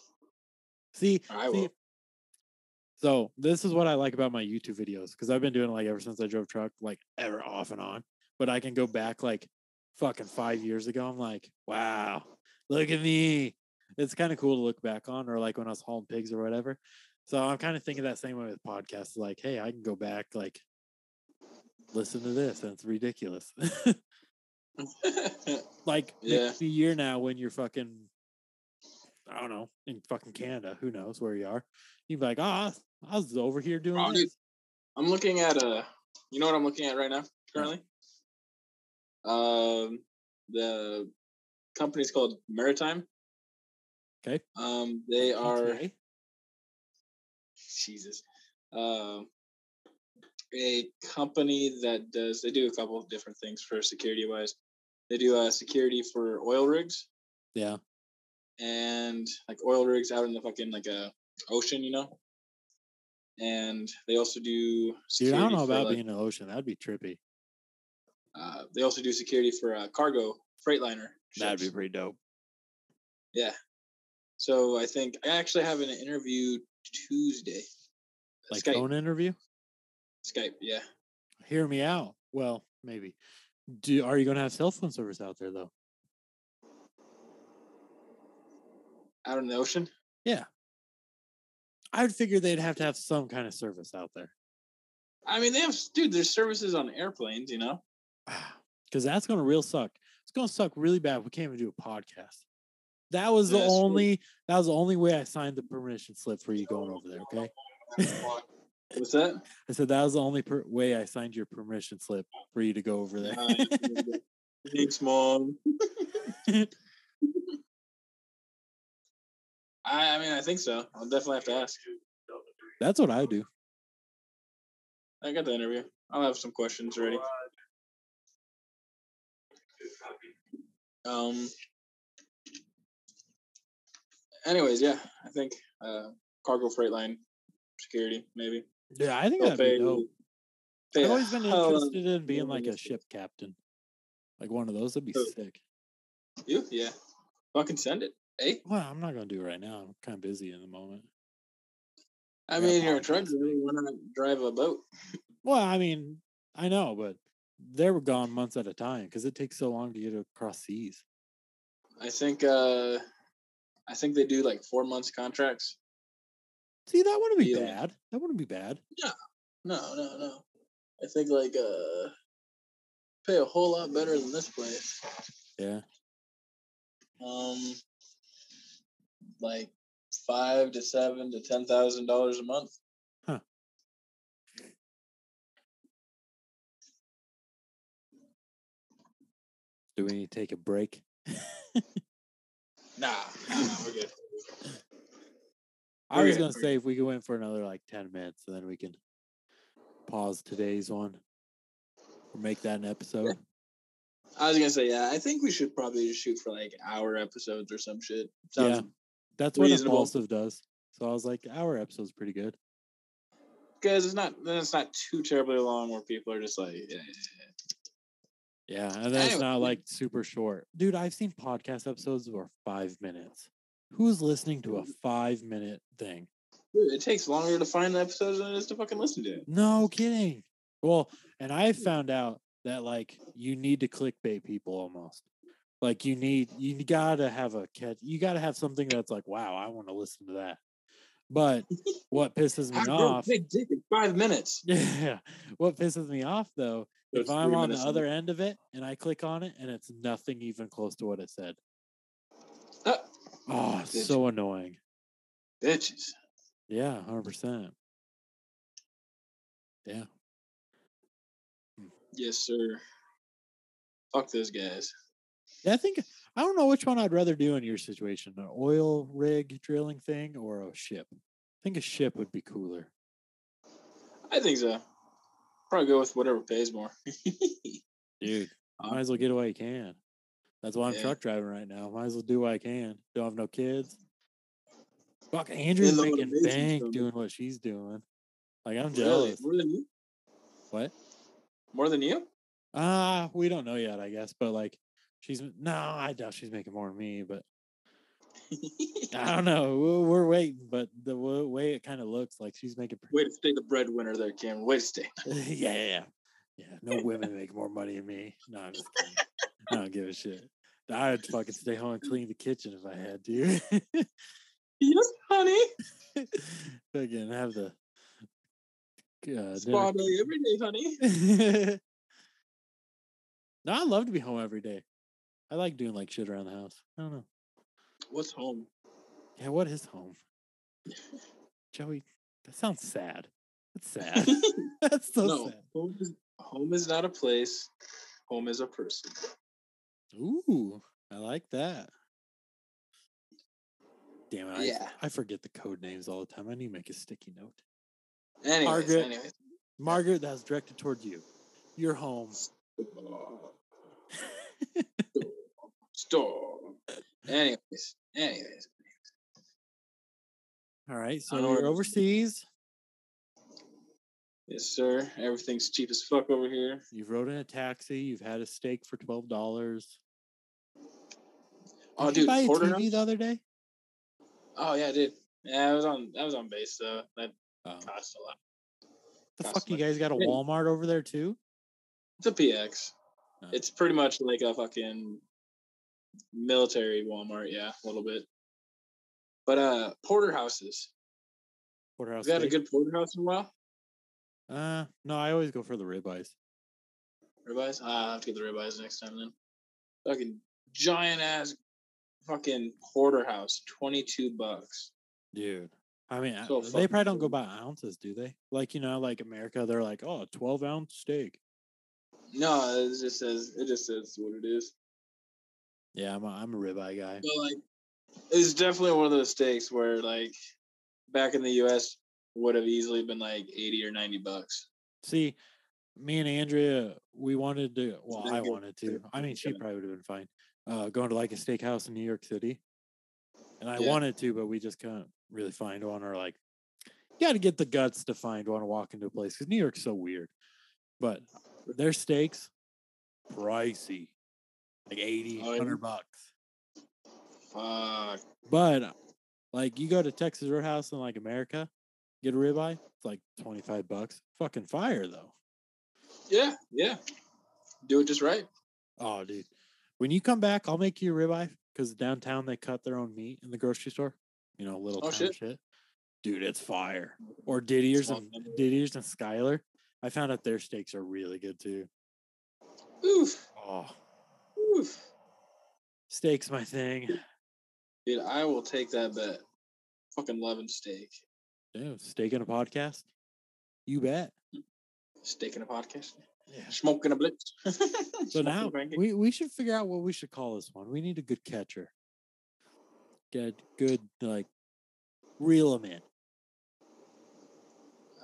See, I see will. so this is what I like about my YouTube videos because I've been doing like ever since I drove truck, like ever off and on. But I can go back like fucking five years ago. I'm like, wow, look at me. It's kind of cool to look back on, or like when I was hauling pigs or whatever. So I'm kind of thinking that same way with podcasts. Like, hey, I can go back, like, listen to this, and it's ridiculous. like Yeah. next year now when you're fucking I don't know, in fucking Canada, who knows where you are. You'd be like, ah, I was over here doing Oh, this. I'm looking at a, you know what I'm looking at right now currently? Um the company's called Maritime. Okay. Um they are? Jesus. Um, a company that does they do a couple of different things for security wise. They do uh, security for oil rigs Yeah. And like oil rigs out in the fucking like a ocean, you know. And they also do Dude, I don't know about like, being in the ocean. That'd be trippy. uh, they also do security for a cargo freightliner. That'd be pretty dope. yeah. So I think I actually have an interview Tuesday. Uh, like Skype. phone interview? Skype, yeah. Hear me out. Well, maybe. Do are you gonna have cell phone service out there though? Out in the ocean. Yeah. I'd figure they'd have to have some kind of service out there. I mean, they have, dude. There's services on airplanes, you know. Ah, because that's gonna real suck. It's gonna suck really bad. We can't even do a podcast. That was the Yeah, that's true. only that was the only way I signed the permission slip for you going over there, okay? What's that? I said that was the only per- way I signed your permission slip for you to go over there. Thanks, mom. I, I mean, I think so. I'll definitely have to ask. That's what I do. I got the interview. I'll have some questions ready. Um. Anyways, yeah, I think uh, cargo freight line security maybe. Yeah, I think They'll that'd be dope. pay I've always been interested in being like a ship captain, like one of those. That'd be sick. You, yeah. Fucking send it. Hey, Well, I'm not gonna do it right now. I'm kind of busy in the moment. I mean, you're a truck driver. Why not drive a boat? Well, I mean, I know, but they were gone months at a time because it takes so long to get across seas. I think. uh I think they do like four months contracts. See, that wouldn't be Yeah. bad. That wouldn't be bad. No, no, no, no. I think like uh pay a whole lot better than this place. Yeah. Um, like five to seven to ten thousand dollars a month. Huh. Do we need to take a break? Nah, nah, nah, we're good. I was gonna say if we could went for another like ten minutes, and then we can pause today's one or make that an episode. I was gonna say, yeah, I think we should probably just shoot for like hour episodes or some shit. Sounds Yeah. That's what reasonable. Impaulsive does. So I was like, our episode's pretty good. because it's not then it's not too terribly long where people are just like, yeah, Yeah, and then it's not like super short. Dude, I've seen podcast episodes are five minutes. Who's listening to a mm. five minute thing? Dude, it takes longer to find the episodes than it is to fucking listen to it. No kidding. Well, and I mm. found out that like you need to clickbait people almost. Like you need you gotta have a catch. You gotta have something that's like, wow, I want to listen to that. But what pisses me off? five minutes. Yeah. What pisses me off though, if I'm on the minutes other end of it and I click on it and it's nothing even close to what it said. Ah, Oh, Bitch. so annoying. bitches. Yeah, hundred percent. Yeah. Yes, sir. Fuck those guys. I think I don't know which one I'd rather do in your situation, an oil rig drilling thing or a ship. I think a ship would be cooler. I think so. Probably go with whatever pays more. Dude, Uh, might as well get away you can. That's why I'm Yeah. truck driving right now. Might as well do what I can. Don't have no kids. Fuck, Andrea's making bank doing what she's doing. Like I'm Really? jealous. More than you? What? More than you? Ah, we don't know yet, I guess. But like, she's no, I doubt she's making more than me. But I don't know. We're, we're waiting, but the w- way it kind of looks like she's making. Pretty, Way to stay the breadwinner there, Cameron. Way to stay. yeah, yeah, yeah, yeah. No women make more money than me. No, I'm just kidding. I don't give a shit. I'd fucking stay home and clean the kitchen if I had to. Yes, honey. fucking have the uh, Spa day every day, honey. no, I love to be home every day. I like doing like shit around the house. I don't know. What's home? Yeah, what is home? Joey, that sounds sad. That's sad. That's so no, sad. home is, home is not a place. Home is a person. Ooh, I like that. Damn it, I, Yeah. I forget the code names all the time. I need to make a sticky note. Anyways, Margaret. anyways. Margaret, that's directed towards you. You're home. Stop. Anyways, anyways. All right, so you're overseas. Yes, sir. Everything's cheap as fuck over here. You've rode in a taxi. You've had a steak for twelve dollars. Oh, Did you dude, buy a TV the other day? Oh yeah, I did. Yeah, I was on. I was on base, so that Oh. cost a lot. The cost fuck, you guys got a Walmart over there too? It's a PX. Oh. It's pretty much like a fucking military Walmart. Yeah, a little bit. But uh, porterhouses. Porterhouse. You had a good porterhouse in a while? Uh, no, I always go for the ribeyes. Ribeyes? Ah, I'll have to get the ribeyes next time then. Fucking giant ass fucking porterhouse, twenty two bucks. Dude. I mean, So uh, they probably don't go by ounces, do they? Like, you know, like America, they're like, oh, 12 ounce steak. No, it just says it just says what it is. Yeah, I'm a, I'm a ribeye guy. But like, it's definitely one of those steaks where like back in the U.S. would have easily been like eighty or ninety bucks. See, me and Andrea, we wanted to, well, I wanted to. I mean, she probably would have been fine. Uh, going to like a steakhouse in New York City. And I Yeah. wanted to, but we just couldn't really find one or like, you got to get the guts to find one to walk into a place because New York's so weird. But their steaks, pricey, like 80, Oh, 100 bucks. Fuck. But uh, like you go to Texas Roadhouse in like America, get a ribeye, it's like 25 bucks. Fucking fire though. Yeah, yeah. Do it just right. Oh, dude. When you come back, I'll make you a ribeye because downtown they cut their own meat in the grocery store. You know, little Oh, shit. shit. Dude, it's fire. Or Didier's and. Didier's and Skyler. I found out their steaks are really good too. Oof. Oh, Oof. Steak's my thing. Dude, I will take that bet. Fucking loving steak. Yeah, steak in a podcast. You bet. Steak in a podcast. Yeah. Smoking a blitz. So now we, we should figure out what we should call this one. We need a good catcher. Get good like reel him in.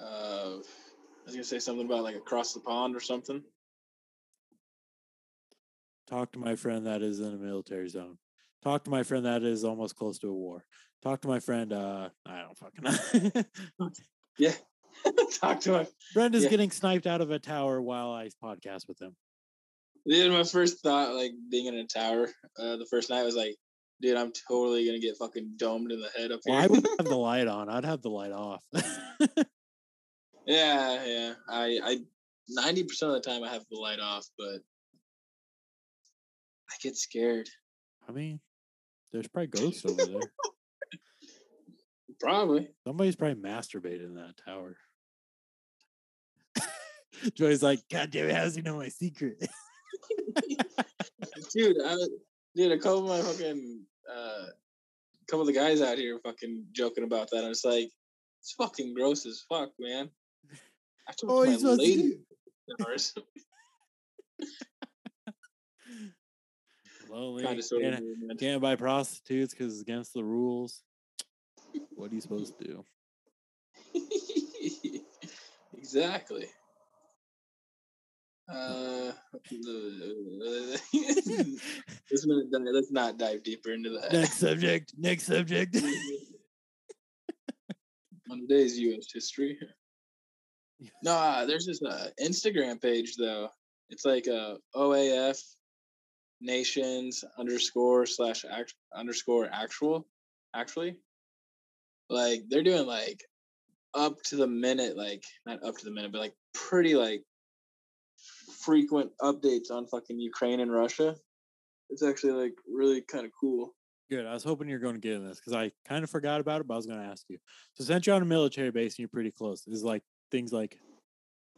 Uh, I was gonna say something about like across the pond or something. Talk to my friend that is in a military zone. Talk to my friend that is almost close to a war. Talk to my friend. Uh, I don't fucking know. Yeah. Talk to him. friend is Yeah. getting sniped out of a tower while I podcast with him. Dude, my first thought, like being in a tower, uh, the first night was like, dude, I'm totally gonna get fucking domed in the head up here. Well, I wouldn't have the light on. I'd have the light off. yeah, yeah. I, I, ninety percent of the time I have the light off, but get scared. I mean, there's probably ghosts over there. Probably. Somebody's probably masturbating in that tower. Joey's like, God damn it, how does he know my secret? dude, I, dude, a couple of my fucking, uh, couple of the guys out here fucking joking about that. I was like, it's fucking gross as fuck, man. I talked oh, my supposed to lady do. hours. Lonely. kind of sort can't, can't buy prostitutes because it's against the rules. What are you supposed to do? exactly. Uh, let's not, dive- let's not dive deeper into that. Next subject. Next subject. on today's U.S. history. No, uh, there's this uh, Instagram page though. It's like a OAF nations underscore slash act underscore actual actually. Like they're doing like up to the minute, like not up to the minute, but like pretty like frequent updates on fucking Ukraine and Russia. It's actually like really kind of cool. Good. I was hoping you're going to get in this because I kind of forgot about it, but I was going to ask you. So, since you're on a military base and you're pretty close, is like things like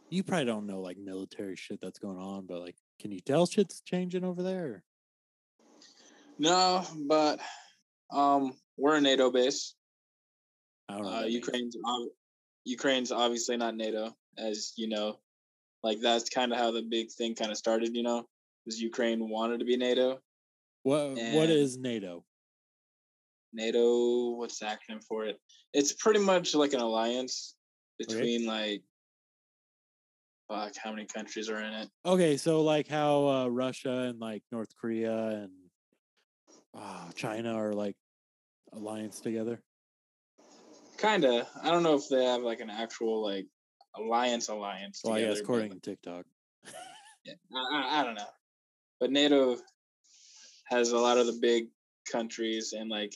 you probably don't know like military shit that's going on, but like, can you tell shit's changing over there? No, but um, we're a NATO base. I don't know. Uh. Ukraine's ob- Ukraine's obviously not NATO, as you know. Like that's kind of how the big thing kind of started. You know, was Ukraine wanted to be NATO. What What is NATO? NATO, what's the acronym for it? It's pretty much like an alliance between like, fuck, how many countries are in it? Okay, so like how uh, Russia and like North Korea and uh, China are like alliance together. Kinda. I don't know if they have like an actual like alliance alliance. Well, I together, but, according to TikTok. Yeah, I, I don't know, but NATO has a lot of the big countries and like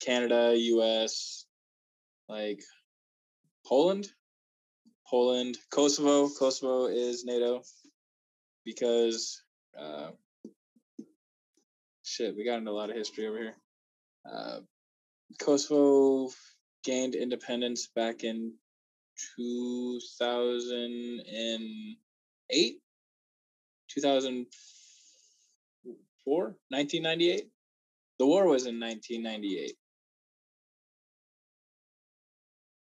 Canada, U.S., like Poland, Poland, Kosovo. Kosovo is NATO because uh, shit, we got into a lot of history over here. Uh, Kosovo gained independence back in two thousand and eight. 2004, 1998. The war was in 1998.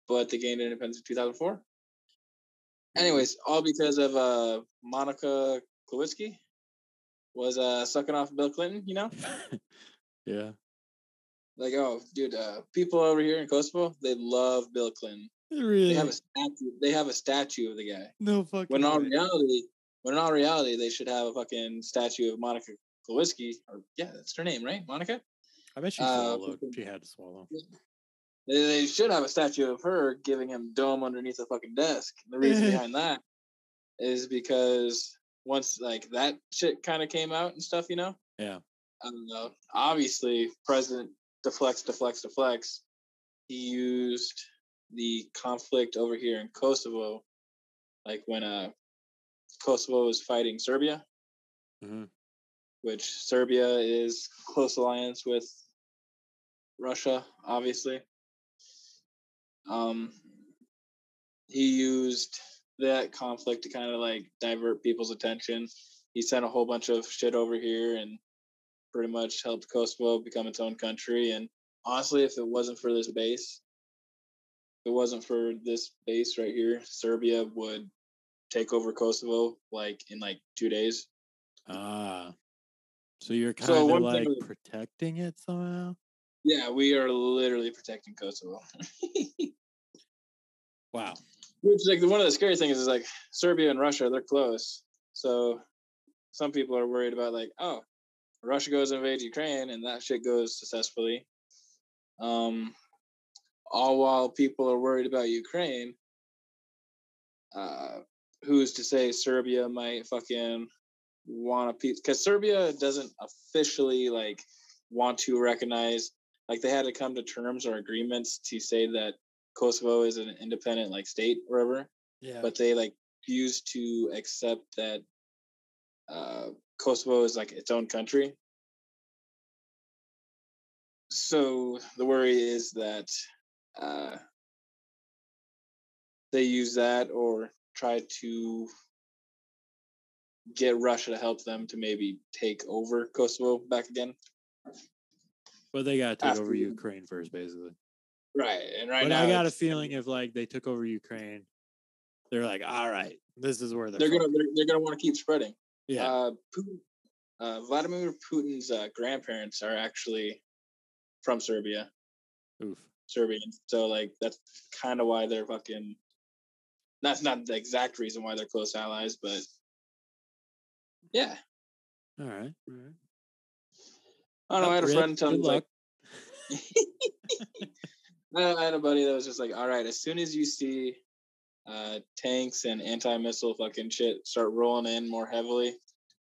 But they gained independence in 2004. Anyways, all because of uh, Monica Lewinsky was uh, sucking off Bill Clinton, you know? yeah. Like, oh, dude, uh, people over here in Kosovo, they love Bill Clinton. Really? They have a statue. They have a statue of the guy. no fucking. When in all reality, when in all reality, they should have a fucking statue of Monica Lewinsky. Or yeah, that's her name, right? Monica. I bet she uh, swallowed. fucking- She had to swallow. They, should have a statue of her giving him dome underneath a fucking desk. The reason behind that is because once like that shit kind of came out and stuff, you know. Yeah. I don't know. obviously, President deflects, deflects, deflects. He used the conflict over here in Kosovo, like when uh Kosovo was fighting Serbia, Mhm. which Serbia is close alliance with Russia, obviously. Um, he used that conflict to kind of like divert people's attention. He sent a whole bunch of shit over here and pretty much helped Kosovo become its own country. And honestly, if it wasn't for this base, if it wasn't for this base right here, Serbia would take over Kosovo like in like two days. Ah. So you're kind So of like protecting it somehow? Yeah, we are literally protecting Kosovo. Wow. Which like one of the scary things is like Serbia and Russia, they're close. So some people are worried about like, oh, Russia goes and invades Ukraine and that shit goes successfully. Um all while people are worried about Ukraine, uh who's to say Serbia might fucking want a piece because Serbia doesn't officially like want to recognize like they had to come to terms or agreements to say that Kosovo is an independent like state or whatever, Yeah. but they like used to accept that uh, Kosovo is like its own country. So the worry is that uh, they use that or try to get Russia to help them to maybe take over Kosovo back again. but they got to take over Ukraine first, basically. Right, and right but now I got a feeling if like they took over Ukraine, they're like, all right, this is where they're, they're gonna they're, they're gonna want to keep spreading. yeah. Uh, Putin, uh, Vladimir Putin's uh, grandparents are actually from Serbia, Oof. Serbian. So like that's kind of why they're fucking. That's not the exact reason why they're close allies, but yeah. All right. All right. I don't know. I had a friend tell me like. I I had a buddy that was just like, all right, as soon as you see uh, tanks and anti missile fucking shit start rolling in more heavily,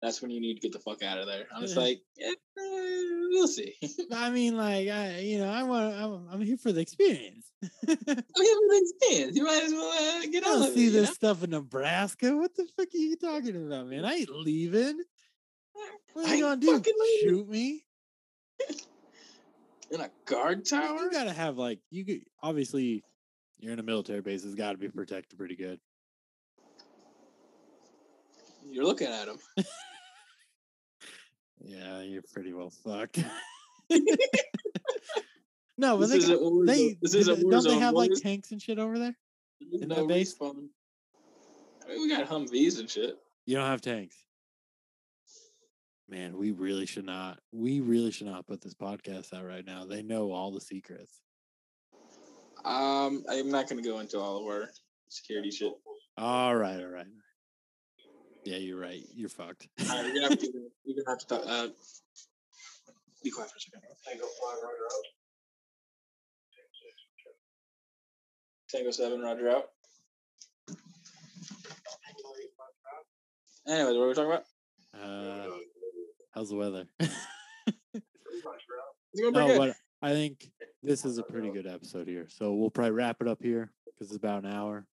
that's when you need to get the fuck out of there. I was Yeah. like, eh, we'll see. I mean, like, I, you know, I want, I'm, I'm here for the experience. I Everything's in. You might as well uh, get on don't see this know? stuff in Nebraska. What the fuck are you talking about, man? I ain't leaving. What are I you gonna do? Shoot me? in a guard tower. You gotta have like you. Could, obviously, you're in a military base. It's got to be protected pretty good. You're looking at him. Yeah, you're pretty well fucked. no, but This they, got, they isn't don't they have like tanks and shit over there? In no that base? respawn. I mean, we got Humvees and shit. You don't have tanks. Man, we really should not. We really should not put this podcast out right now. They know all the secrets. Um, I'm not gonna go into all of our security shit. All right, all right. Yeah, you're right. You're fucked. All right, you're gonna have to. You're gonna have to talk. Uh, be quiet for a second. Tango seven, Roger out. Anyways, what were we talking about? Uh, how's the weather? It's going pretty no, but I think this is a pretty good episode here. So we'll probably wrap it up here because it's about an hour,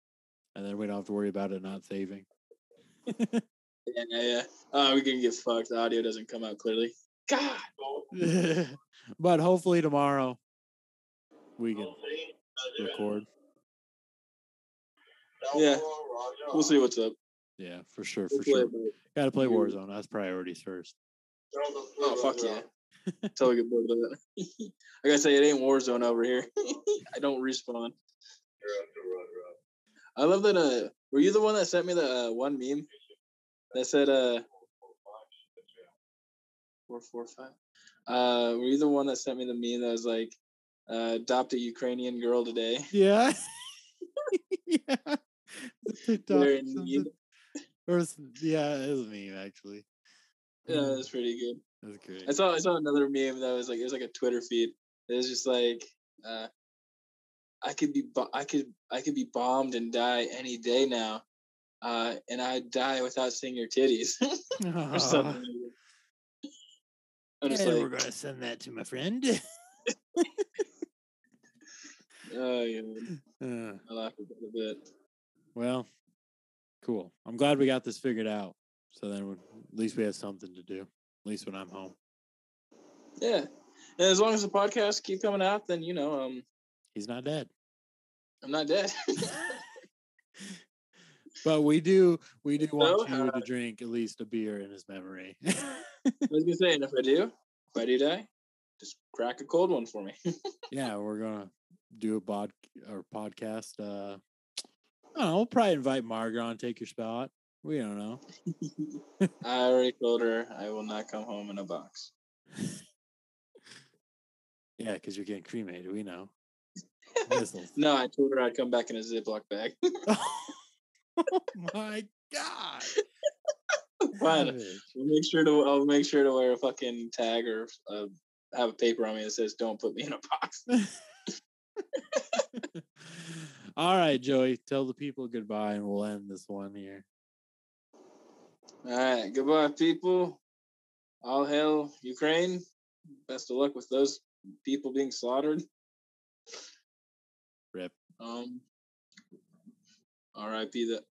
and then we don't have to worry about it not saving. Yeah, yeah, yeah. Uh, we can get fucked. The audio doesn't come out clearly. God. but hopefully tomorrow we can record. Yeah. We'll see what's up. Yeah, for sure, We'll for sure. Got to play Warzone. That's priorities first. Oh fuck yeah! Until we get bored of that. I gotta say, it ain't Warzone over here. I don't respawn. I love that. Uh, were you the one that sent me the uh, one meme that said uh four four five? Uh, were you the one that sent me the meme that was like, uh, adopt a Ukrainian girl today? Yeah. yeah. The TikTok or in something. need. Or s- yeah, it was me actually. Yeah, that's pretty good. That's great. I saw I saw another meme that was like it was like a Twitter feed. It was just like uh I could be bo- I could I could be bombed and die any day now. Uh and I'd die without seeing your titties. or something. I'm just and we're gonna send that to my friend. oh yeah, Uh, I laughed a bit. well, cool. I'm glad we got this figured out. So then we- at least we have something to do. At least when I'm home. Yeah. And as long as the podcasts keep coming out, then you know, um He's not dead. I'm not dead. But we do we do want you uh, to drink at least a beer in his memory. I was gonna say, and if I do, Buddy Day, just crack a cold one for me. yeah, we're gonna do a bod or podcast. Uh, I don't know. We'll probably invite Margaret on, take your spot. We don't know. I already told her I will not come home in a box. yeah, because you're getting cremated. We know. no, I told her I'd come back in a Ziploc bag. oh my god! Fine. I'll make sure to I'll make sure to wear a fucking tag or uh, have a paper on me that says "Don't put me in a box." All right, Joey, tell the people goodbye, and we'll end this one here. All right, goodbye, people. All hail Ukraine. Best of luck with those people being slaughtered. Rip. Um. R.I.P. that.